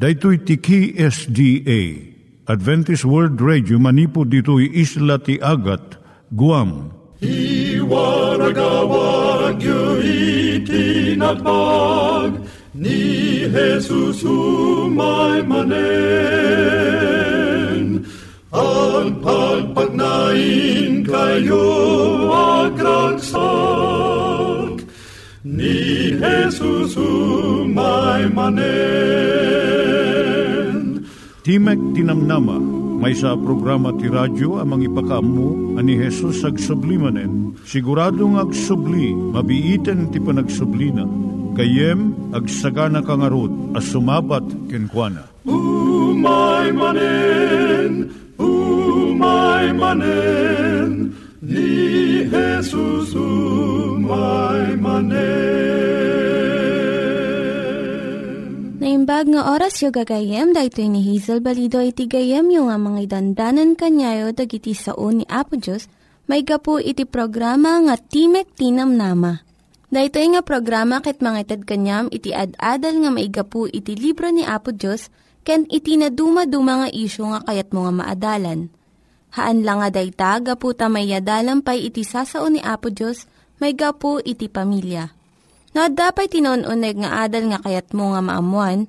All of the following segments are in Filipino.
Daitui tiki SDA Adventist World Radio manipud ditui isla ti Agat Guam. I waragawag yu itinatpag ni Jesus umay manen. Ang pagpagnain kayo agkansak ni Jesus umay manen. Timek Tinamnama, may sa programa ti radyo amang ipakaammo ani Hesus ag sublimanen. Siguradong ag subli, mabiiten ti panagsublina. Kayem ag sagana kangarot as sumabat kenkwana. Umay manen, umay manen, ni Jesus umay Naimbag nga oras yung gagayem, dahil ni Hazel Balido iti gayem yung nga mga dandanan kanyayo dagiti sao ni Apo Diyos, may gapu iti programa nga Timek Tinam Nama. Dahito nga programa ket mga itad kanyam iti ad-adal nga maigapu iti libro ni Apo Diyos, ken iti na dumaduma nga isyo nga kayat mga maadalan. Haan lang nga dayta, gapu tamay pay iti sasao ni Apo Diyos, may gapu iti pamilya. No, dapat tinon-uneg nga adal nga kayat mo nga maamuan,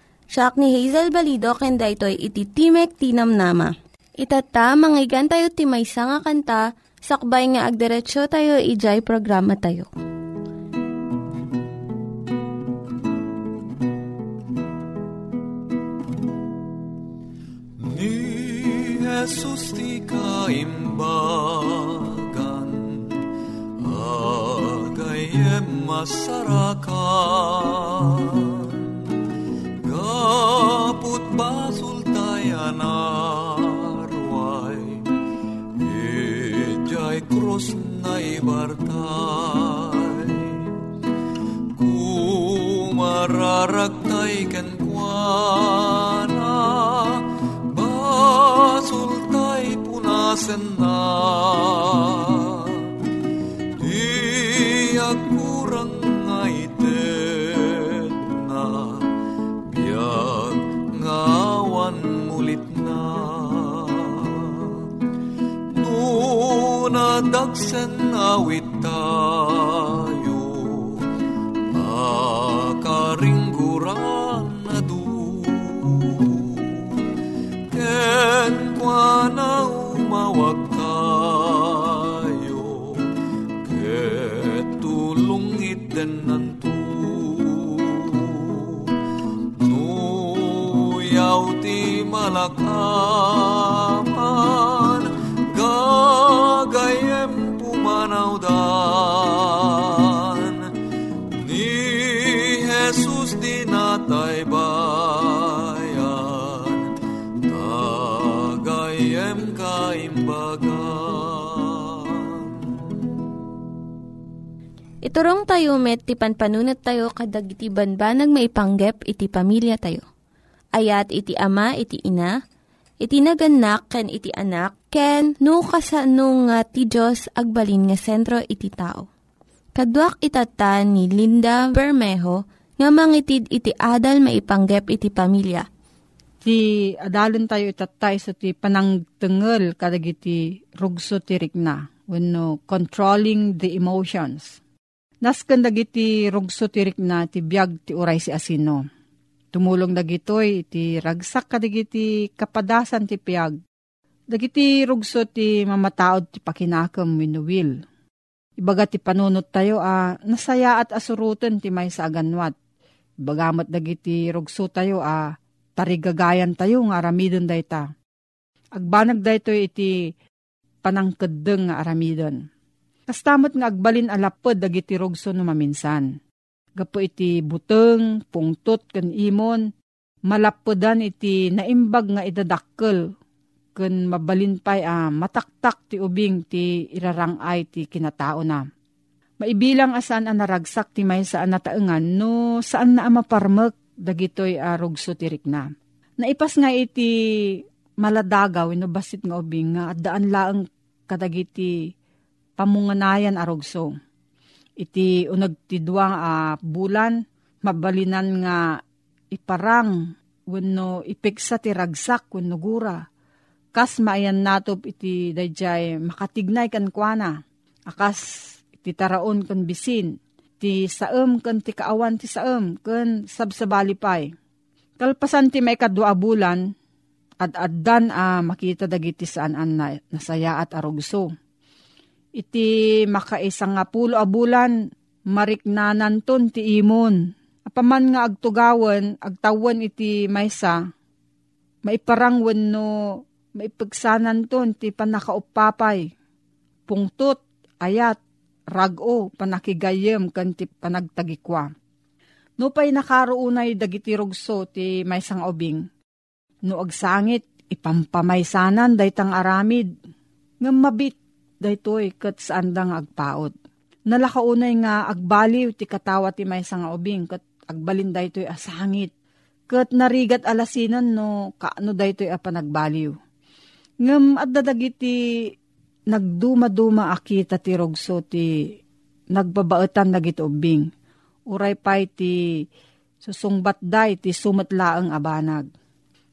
Siya ni Hazel Balido, kenda ito'y iti Timek Tinam Nama. Itata, manggigan tayo timaysa nga kanta, sakbay nga agderetsyo tayo, ijay programa tayo. Ni Jesus ti kaimbagan, agayem masarakan, gaput basul tayan arway, ijay krus na ibartay, we Iturong tayo met, ti panpanunat tayo kadag iti banbanag maipanggep iti pamilya tayo. Ayat iti ama, iti ina, iti naganak, ken iti anak, ken no kasano nga ti Diyos agbalin nga sentro iti tao. Kaduak itata ni Linda Bermejo nga mangitid iti adal maipanggep iti pamilya. ti adalon tayo itatay sa ti panangtengel kadagiti rugso ti rikna wenno controlling the emotions. Nasken dagiti rugso ti rikna ti biag ti uray si asino. Tumulong dagitoy ti ragsak kadagiti kapadasan ti piag. Dagiti rugso ti mamataod ti pakinakam wenno will. Ibaga ti panunot tayo a nasaya at asurutan ti may sa aganwat. Bagamat dagiti rugso tayo a tarigagayan tayo nga aramidon dayta. Agbanag dayto iti panangkedeng nga aramidon. Kastamot nga agbalin alapod dagiti rugso no maminsan. Gapo iti buteng, pungtot, kan imon, malapodan iti naimbag nga idadakkel ken mabalin pay a mataktak ti ubing ti irarangay ti kinatao na. Maibilang asan ang naragsak ti may saan nataengan no saan na maparmek dagitoy a rugso tirik na. Naipas nga iti maladagaw no basit nga ubing nga daan laeng kadagiti pamunganayan a rugso. Iti unag ti duwang a bulan mabalinan nga iparang wenno ipeksa ti ragsak wenno gura. Kas maayan natop iti dayjay makatignay kan kuana. Akas ti taraon kan bisin, ti saem kan ti kaawan ti saem kan sabsabali pay. Kalpasan ti may kadwa bulan, at addan a makita dagiti saan an na, nasaya at arugso. Iti makaisang nga pulo a bulan, mariknanan ton ti imon. Apaman nga agtugawan, agtawan iti maysa, maiparangwan no maipagsanan ton ti panakaupapay. Pungtot, ayat, rago panakigayem kan ti panagtagikwa. No pay nakaroonay dagiti rugso ti may sang ubing. No agsangit ipampamaysanan daytang aramid. Ngam mabit daytoy kat saan dang agpaot. Nalakaunay nga agbaliw ti katawa ti may sang ubing kat agbalin daytoy asangit. Kat narigat alasinan no kaano daytoy a panagbaliw. Ngam at dadagiti nagduma-duma akita ti rogso ti nagbabaetan dagiti ubing. Uray pay ti susungbat day ti sumatlaang abanag.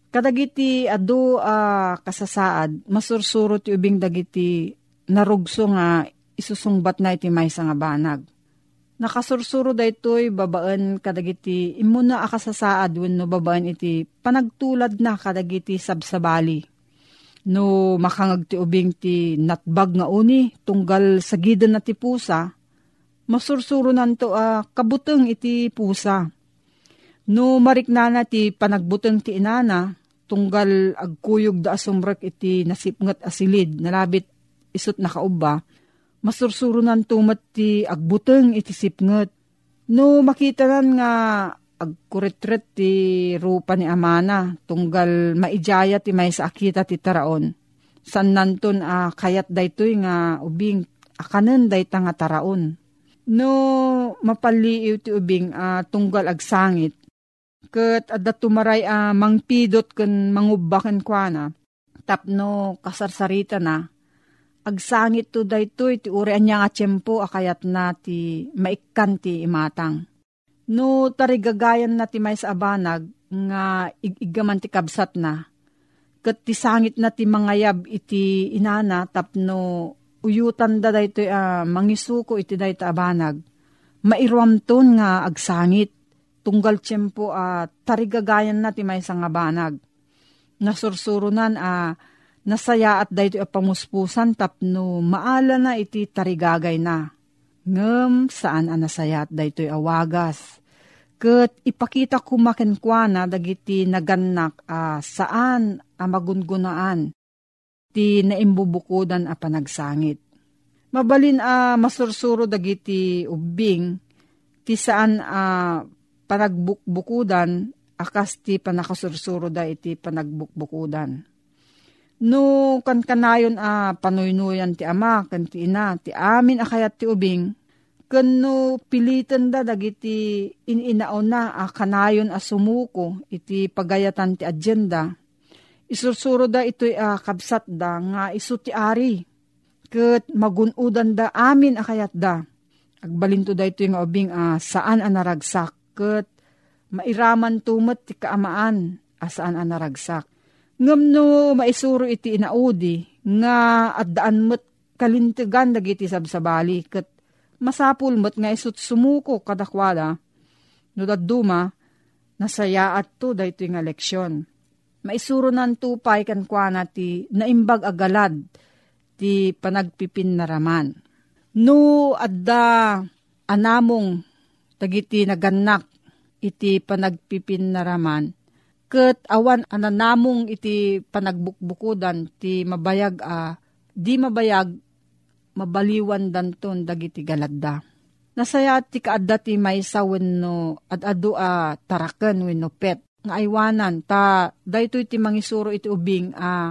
Kadagiti adu uh, kasasaad, masursuro ti ubing dagiti narugso nga isusungbat na iti may nga banag. Nakasursuro daytoy babaan kadagiti imuna akasasaad wenno babaan iti panagtulad na kadagiti sabsabali no makangag ti ubing ti natbag nga uni, tunggal sa gidan na ti pusa, masursuro nanto a uh, kabuteng iti pusa. No mariknana ti panagbuteng ti inana, tunggal agkuyog da asumrek iti nasipngat asilid, nalabit isot nakauba, masursuro nanto mat ti agbuteng iti sipngat. No makita nan nga agkuretret ti rupa ni Amana, tunggal maijaya ti may sa akita ti taraon. San nanton a uh, kayat daytoy nga ubing akanen dayta nga taraon. No mapaliiw ti ubing uh, tunggal agsangit. Kat adda tumaray a uh, mangpidot ken mangubaken kuana. Tapno kasarsarita na. Agsangit to daytoy ti uri anya nga tiyempo akayat na ti maikkan ti imatang No tarigagayan na ti may sa abanag nga igigaman ti kabsat na. Kat ti sangit na ti mangayab iti inana tapno uyutan da dayto uh, mangisuko iti dayto abanag. Mairuamton nga agsangit. Tunggal tiyempo uh, tarigagayan na ti may sa abanag. Nasursurunan a uh, nasaya at dayto a pamuspusan tapno maala na iti tarigagay na ngem saan ang nasayat daytoy awagas. Kat ipakita kumakenkwana dagiti naganak uh, saan ang magungunaan ti naimbubukudan a panagsangit. Mabalin a uh, masursuro dagiti ubing ti saan a uh, panagbukbukudan akas ti panakasursuro da iti panagbukbukudan. No kan kanayon a uh, panuynuyan ti ama kan ti ina ti amin akayat ti ubing Kano pilitan da dagiti ininaon na a kanayon a sumuko iti pagayatan ti agenda. Isursuro da ito'y a kabsat da nga isu ti ari. Kat magunudan da amin a kayat da. Agbalinto da ito'y nga ubing a saan a naragsak. Kat mairaman tumat ti kaamaan a saan a naragsak. Ngam no maisuro iti inaudi nga at daan mo't kalintigan dagiti sabsabali kat masapul mo't nga isut sumuko kadakwada, no daduma, nasaya at to dahito nga leksyon. Maisuro nan tupay kan na ti naimbag agalad ti panagpipin naraman. No adda anamong tagiti naganak iti panagpipin naraman, ket awan ananamong iti panagbukbukudan ti mabayag a di mabayag mabaliwan danton dagiti galadda. Nasaya ti kaadda ti may sawen no at adu a taraken wenno pet nga aywanan ta daytoy ti mangisuro iti ubing a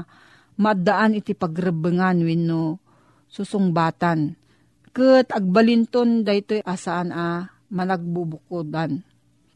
madaan iti pagrebengan wenno susungbatan. Ket agbalinton daytoy asaan a managbubukodan.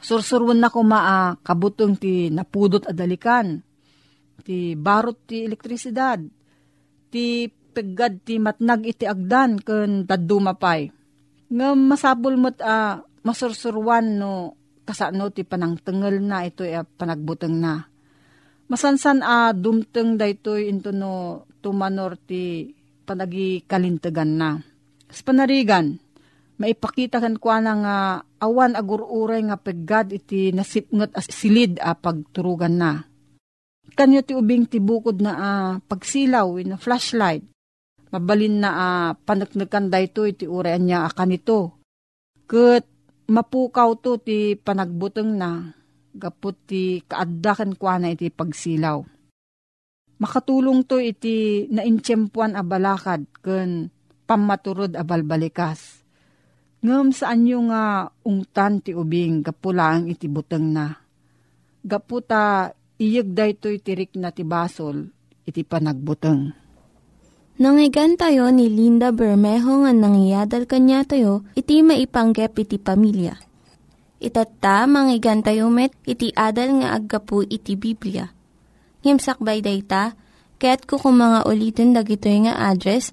Sursurwan na ko maa kabutong ti napudot adalikan. Ti barot ti elektrisidad. Ti peggad ti matnag iti agdan ken dadumapay. Nga masabol mo't a masursurwan no kasano ti panangtengel na ito e panagbuteng na. Masansan a dumteng daytoy into no tumanor ti panagi na. Sa panarigan, maipakita kan kwa na nga awan agururay nga peggad iti nasipngot as silid a pagturugan na. Kanyo ti ubing ti bukod na a pagsilaw in a flashlight. Mabalin na a panaknakan dayto iti urayan niya a kanito. Kat mapukaw to ti panagbuteng na gapot ti kaaddakan kwa na iti pagsilaw. Makatulong to iti naintsyempuan a balakad ken pamaturod a balbalikas. Ngem saan nyo nga ungtan ti ubing gapulang iti buteng na. Gaputa iyeg daytoy tirik na ti basol iti panagbuteng. Nangyigan tayo ni Linda Bermejo nga nangyadal kanya tayo, iti maipanggep iti pamilya. Itatta, manggigan tayo met, iti adal nga aggapu iti Biblia. Ngimsakbay dayta, kaya't kukumanga ulitin dagito nga address,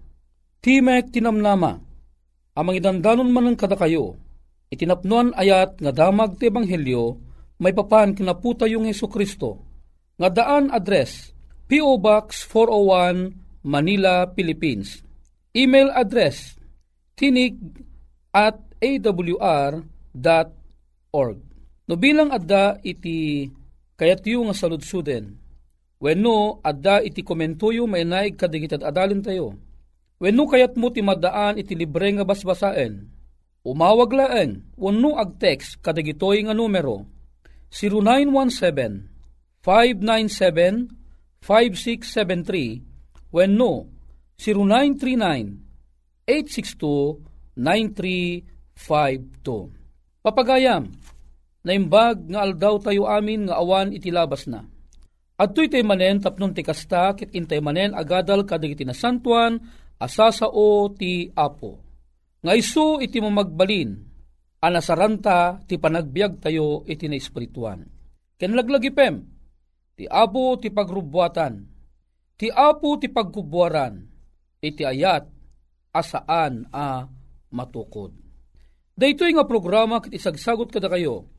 Timek Tinamnama, amang idandanon man ng kada kayo, itinapnuan ayat nga damag ti Ebanghelyo, may papan kinaputa yung Yesu Kristo. Nga daan address, P.O. Box 401, Manila, Philippines. Email address, tinig at awr.org. No bilang adda iti kayatyo nga saludsuden. Wenno adda iti komentuyo may naig kadigitad adalin tayo. Wenno kayat mo ti madaan iti libre nga basbasaen. Umawag laeng wenno ag text kadigitoy nga numero 0917 597 5673 when no 0939-862-9352. Papagayam, naimbag nga aldaw tayo amin nga awan itilabas na. At tuy tayo manen tapnon ti kasta kit intay manen agadal kadag iti nasantuan asasao ti apo. Nga iso iti mamagbalin anasaranta ti panagbiag tayo iti na espirituan. Kenlaglagipem, ti apo ti pagrubwatan, Ti apo ti pagkubuaran, iti ayat asaan a matukod. Daytoy nga programa ket isagsagot kada kayo,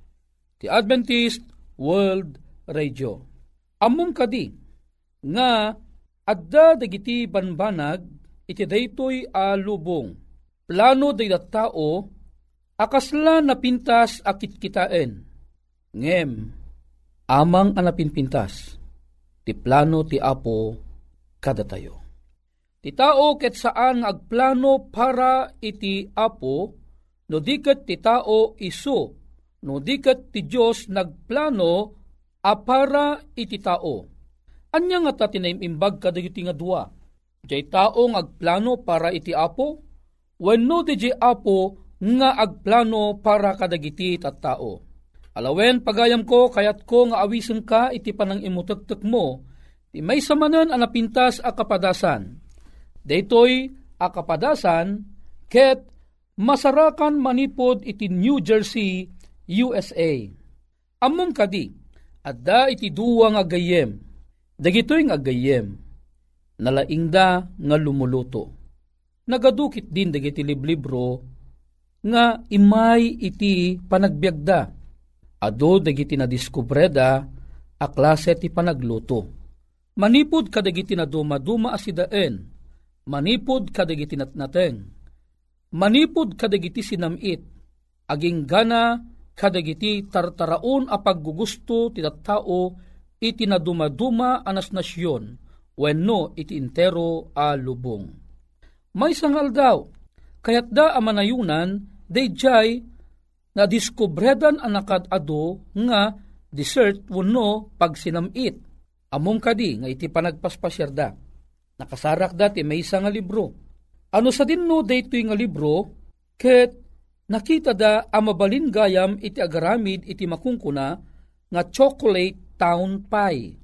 ti Adventist World Radio. Ammom kadi, nga adda dagiti banbanag, iti daytoy a lubong. Plano day tao, akasla napintas akit kitaen. Ngem, amang anapinpintas, ti plano ti apo kada tayo. Ti tao ket saan agplano para iti apo, no diket ti tao iso, no diket ti Diyos nagplano a para iti tao. Anya nga ta tinaimbag kadagiti nga dua. Diyay tao nga agplano para iti apo, wenno di jay apo nga agplano para kadagiti tattao. Alawen pagayam ko kayat ko nga awisen ka iti panang imutektek mo, Ti may samanan ang napintas a kapadasan. Daytoy a kapadasan ket masarakan manipod iti New Jersey, USA. Ammom kadi, adda iti duwa nga gayem. Dagitoy nga gayem. Nalaingda nga lumuluto. Nagadukit din dagiti liblibro nga imay iti panagbiagda. Ado dagiti na diskubreda a klase ti panagluto. Manipod kadagiti na duma-duma asidaen, manipod kadagiti natnateng, manipod kadagiti sinamit, aging gana kadagiti tartaraon a paggugusto ti tao iti na duma-duma anas nasyon, wenno iti intero a lubong. May sangal daw, kayat da amanayunan, dayjay na diskubredan anakad ado nga dessert wenno pag sinamit. Among kadi nga iti panagpaspasyarda. Nakasarak dati may isa nga libro. Ano sa dinno daytoy nga libro ket nakita da amabalin gayam iti agaramid iti makungkuna nga chocolate town pie.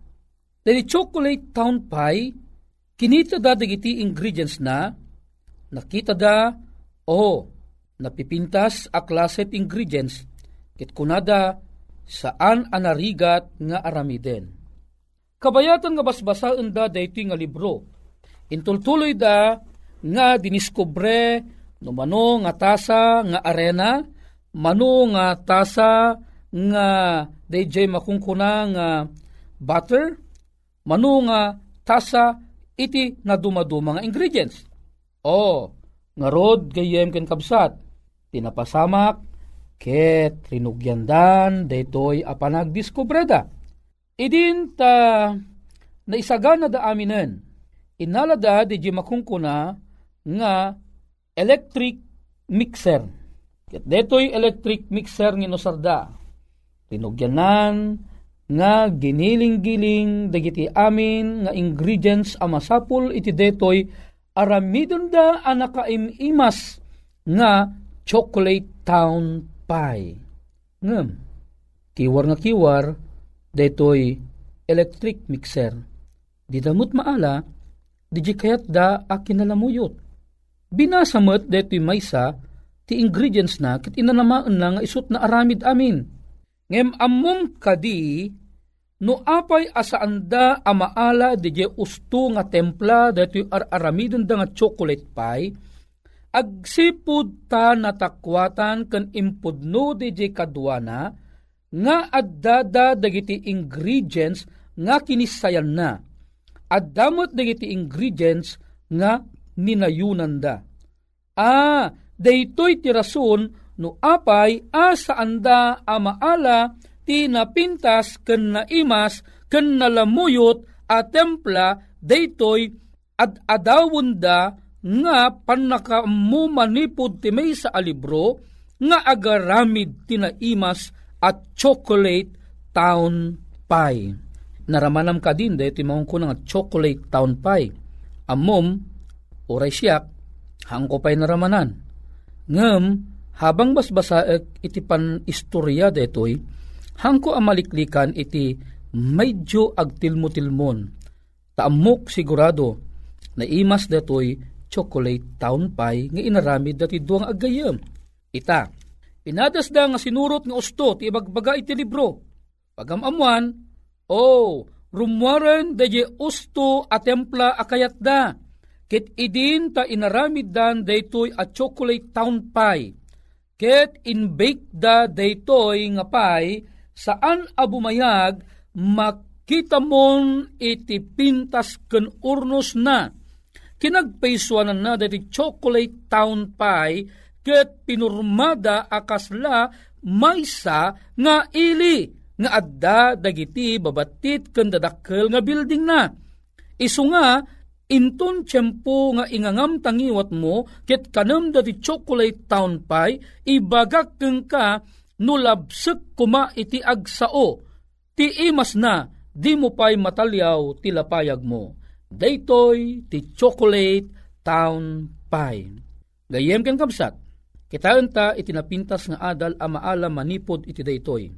Dali chocolate town pie kinita da dagiti ingredients na nakita da oh napipintas a klaset ingredients ket kunada saan anarigat nga aramiden. Kabayatan nga basbasaan da daytoy nga libro. Intultuloy da nga diniskobre no mano nga tasa nga arena, mano nga tasa nga dayjay makungkuna nga butter, mano nga tasa iti na dumaduma nga ingredients. O, nga rod gayem ken kabsat, tinapasamak, ket rinugyandan, daytoy a panagdiskubreda. Idin ta naisagana da aminen, inalada di makungkuna nga electric mixer. Ket detoy electric mixer nga nosarda. Rinugyanan nga giniling-giling dagiti amin nga ingredients a masapul iti detoy aramidon da anakaimas nga chocolate town pie. Ngem, kiwar nga kiwar, detoy electric mixer. Di damot maala, di kayat da a kinalamuyot. Binasamot detoy maysa, ti ingredients na kit inanamaan na nga isut na aramid amin. Ngem ammom kadi, no apay asaanda amaala di usto nga templa ar aramidon da nga chocolate pie, agsipud ta natakwatan ken impudno DJ kadwana nga addada dagiti ingredients nga kinisayan na. Addamot dagiti ingredients nga ninayunan da. Ah, daytoy ti rason no apay asa anda amaala ti napintas ken naimas ken nalamuyot a templa daytoy ad adawon da nga panakamu manipod ti may sa alibro nga agaramid tinaimas at chocolate town pie. Naramanam ka din dahil timahong ko nga chocolate town pie. Amom, oray siyak, hangko pa'y naramanan. Ngem, habang basbasaek iti pan istorya detoy, hangko amaliklikan iti medyo agtilmo-tilmon. Taamok sigurado na imas detoy chocolate town pie nga inaramid dati duang agayam. Ita, inadas da nga sinurot nga usto ti ibagbaga iti libro. Pagamamuan, oh, rumwaren da usto a templa akayat da. Kit idin ta inaramid dan daytoy a chocolate town pie. Ket in-bake da daytoy nga pie saan abumayag? Makita mon iti pintas ken urnos na. Kinagpaisuanan na dati chocolate town pie ket pinurmada akasla maysa nga ili nga adda dagiti babatit ken dadakkel nga building na. Isu nga inton tiyempo nga ingangam tangiwat mo ket kanam dati chocolate town pie ibagak keng ka nulabsek kuma iti agsao ti imas na di mo pa'y matalyaw ti lapayag mo daytoy ti chocolate town pie. Gayem ken kabsat, kitaan ta itinapintas nga adal a maala manipod iti daytoy.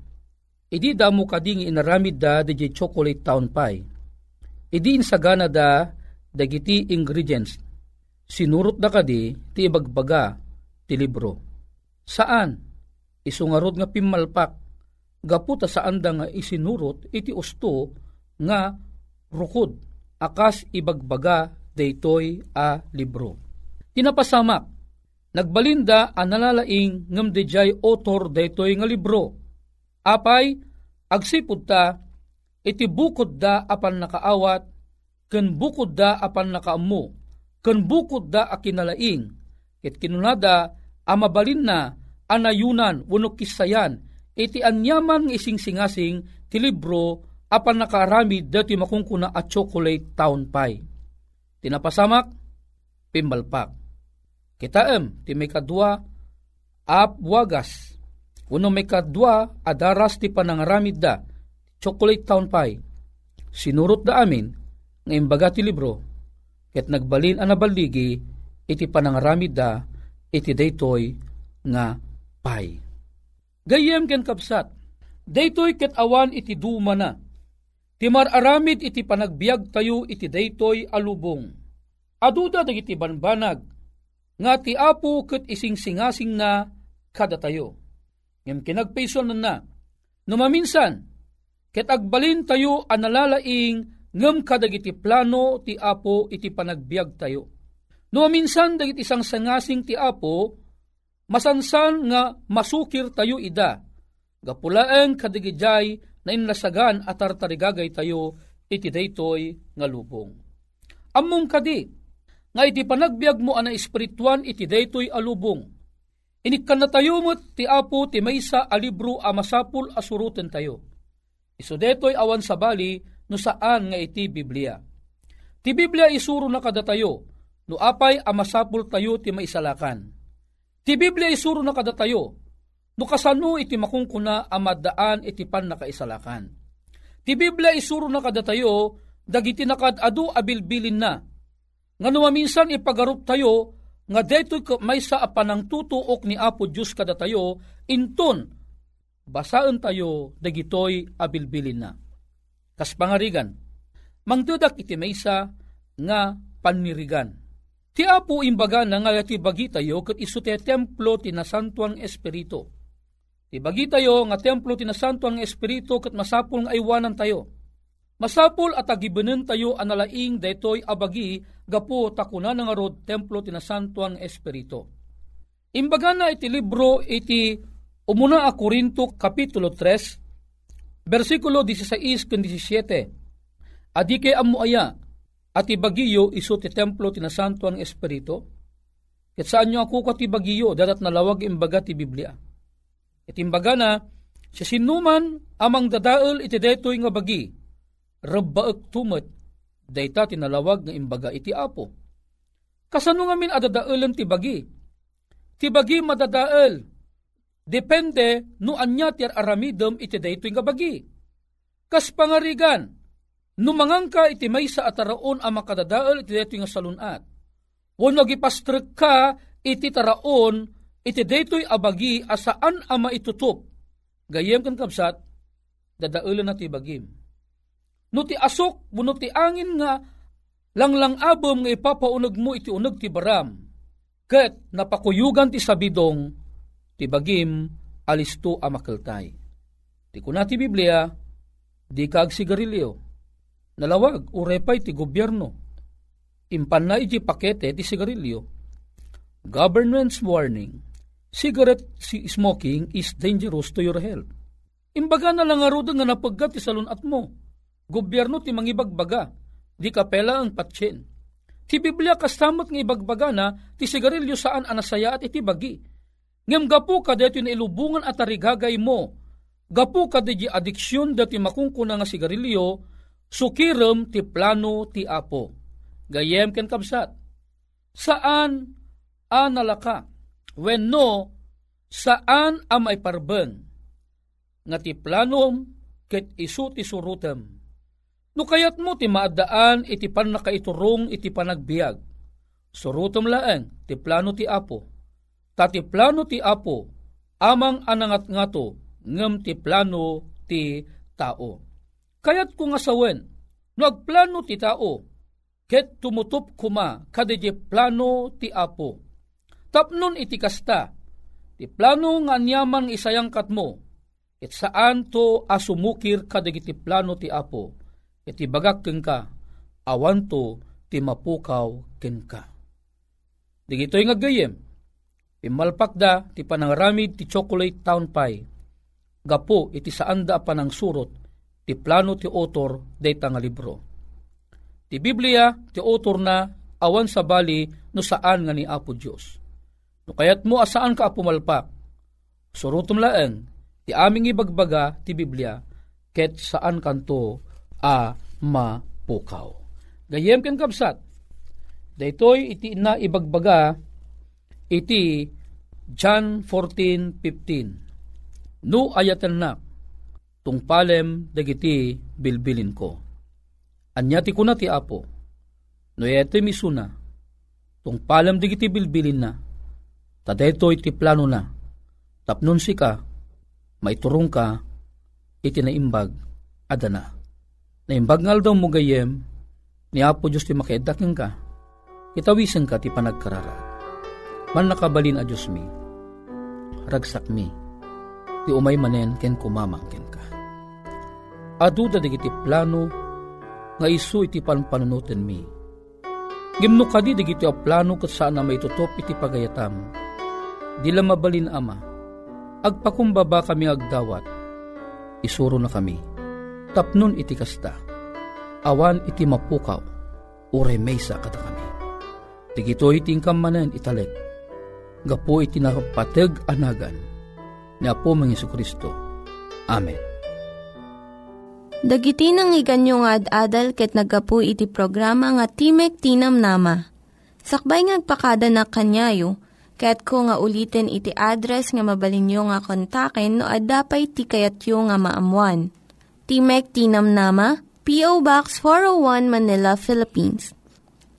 Idi damo kading inaramid da di chocolate town pie. Idi insagana da dagiti ingredients. Sinurot da kadi ti ibagbaga ti libro. Saan? Isungarod nga pimalpak. Gaputa saan da nga isinurot iti usto nga rukod akas ibagbaga daytoy a libro. Tinapasamak, nagbalinda ang nalalaing ngam dijay author daytoy nga libro. Apay, agsipod ta, iti bukod da apan nakaawat, ken bukod da apan nakaamu, ken bukod da akinalaing, ket kinunada amabalin na anayunan wenno kisayan iti anyaman ng ising singasing ti libro apan nakaramid dati makungkuna at chocolate town pie. Tinapasamak, pimbalpak. Kitaem, ti may kadwa, ap wagas. Uno may kadwa, adaras ti panangaramid da, chocolate town pie. Sinurot da amin, nga imbaga ti libro, ket nagbalin ang nabaligi, iti panangaramid da, iti daytoy nga pie. Gayem ken kapsat, daytoy ket awan iti duma na, Ti mararamid iti panagbiag tayo iti daytoy alubong. Aduda dagiti banbanag, nga ti apo ket ising singasing na kada tayo. Ngem kinagpayson na na, numaminsan, ket agbalin tayo analalaing ngem kadagiti plano ti apo iti panagbiag tayo. Numaminsan dagiti isang sangasing ti apo, masansan nga masukir tayo ida, gapulaeng kadigijay na inlasagan at tartarigagay tayo iti daytoy nga lubong. Ammong kadi, nga iti panagbiag mo ana espirituan iti daytoy alubong. Inikkan na tayo mo ti apo ti maysa a libro a masapul asuruten tayo. Iso detoy awan sa bali no saan nga iti Biblia. Ti Biblia isuro na kada tayo, no apay a masapul tayo ti maisalakan. Ti Biblia isuro na kada tayo, no kasano iti makungkuna amadaan iti pan nakaisalakan. Ti Biblia isuro na kada tayo, dagiti nakad adu abilbilin na. Nga numaminsan ipagarup tayo, nga detoy may sa apanang tutuok ni Apo Diyos kada tayo, inton, basaan tayo, dagitoy abilbilin na. Kas pangarigan, mangdudak iti maysa nga panirigan. Ti Apo imbaga na nga ti bagi tayo kat iso ti templo ti nasantuang espiritu Ibagi tayo nga templo tinasanto ang Espiritu kat masapul nga aywanan tayo. Masapul at agibanen tayo analaing daytoy abagi gapo takuna nga rod templo tinasanto ang Espiritu. Imbaga na iti libro iti umuna a Korinto kapitulo 3 versikulo 16 ken 17. Adi kay amu aya at ibagiyo iso ti templo tinasanto ang Espiritu. Ket saan nyo ako katibagiyo dadat nalawag imbaga ti Biblia Itimbaga na, si sinuman amang dadael iti detoy nga bagi, rabbaek tumet, dayta tinalawag nga imbaga iti apo. Kasano nga min adadaelan ti bagi? Ti bagi madadael, depende no anya ti aramidem iti daytoy nga bagi. Kas pangarigan, numangangka iti may sa ataraon ang makadadael iti daytoy nga salunat. Wano gipastrek ka iti taraon iti daytoy abagi asaan ama itutup. Gayem kan kapsat, dadaulan na ti bagim. No ti asok, buno ti angin nga, langlang abom nga ipapaunog mo iti unog ti baram. Ket napakuyugan ti sabidong, ti bagim alisto amakeltay. Ti kuna ti Biblia, di kag sigarilyo. Nalawag, urepay ti gobyerno. Impan na iti pakete ti sigarilyo. Government's warning, cigarette smoking is dangerous to your health. Imbaga na lang arudan nga napaggat ti salunat mo. Gobyerno ti mangibagbaga, di kapela ang patsin. Ti Biblia kasamot nga ibagbaga na ti sigarilyo saan anasaya at iti bagi. Ngem gapu ka dito ilubungan at tarigagay mo. Gapu ka di adiksyon dati makungkuna nga sigarilyo, sukirem ti plano ti apo. Gayem ken kabsat. Saan analaka? When no, saan am ay parben? Nga ti planom ket isu ti surutem. No kayat mo ti maadaan iti pan nakaiturong iti panagbiag. Surutem laeng ti plano ti apo. Ta ti plano ti apo amang anangat ngato ngem ti plano ti tao. Kayat ko nga sawen, no agplano ti tao, ket tumutup kuma kadije plano ti apo. Tapnon iti kasta, ti plano nga anyaman isayang katmo, it saan to asumukir kadagiti plano ti apo, iti bagak ka, awan to ti mapukaw ken ka. Digito'y nga gayem, imalpak da ti panangaramid ti chocolate town pie, gapo iti saanda panang surot ti plano ti author dayta nga libro. Ti Biblia ti author na awan sa bali no saan nga ni Apo Dios. No kayat mo asaan ka pumalpak, surutom laeng ti aming ibagbaga ti Biblia ket saan kanto a mapukaw. Gayem ken kapsat, daytoy iti na ibagbaga iti John 14:15. No ayatan na tungpalem dagiti bilbilin ko. Anya ti kuna ti apo. No ete misuna tungpalem dagiti bilbilin na. Tadaytoy ti plano na. Tapnon si ka, maiturong ka, iti naimbag adana. Naimbag ngal daw mo gayem, ni Apo Diyos ti makaidaking ka, itawisan ka ti panagkarara. Man nakabalin a Diyos mi, ragsak mi, ti umay manen ken kumamang ken ka. Adu da digiti plano, nga isu iti panpanunuten mi. Gimno kadi digiti a plano kat saan na may tutop iti pagayatam. Dila mabalin ama, agpakumbaba kami agdawat, isuro na kami. Tapnon iti kasta, awan iti mapukaw, ure mesa kada kami. Tigito iti manen italek, gapo iti nakapateg anagan, ni Apo mga Kristo. Amen. Dagiti nang iganyo nga ad-adal ket nagapu iti programa nga Timek Tinam Nama. Sakbay ngagpakada na kanyayo, ket ko nga ulitin iti address nga mabalinyo nga kontaken no ad-dapay tikayatyo nga maamuan. Timek Tinam Nama, P.O. Box 401 Manila, Philippines.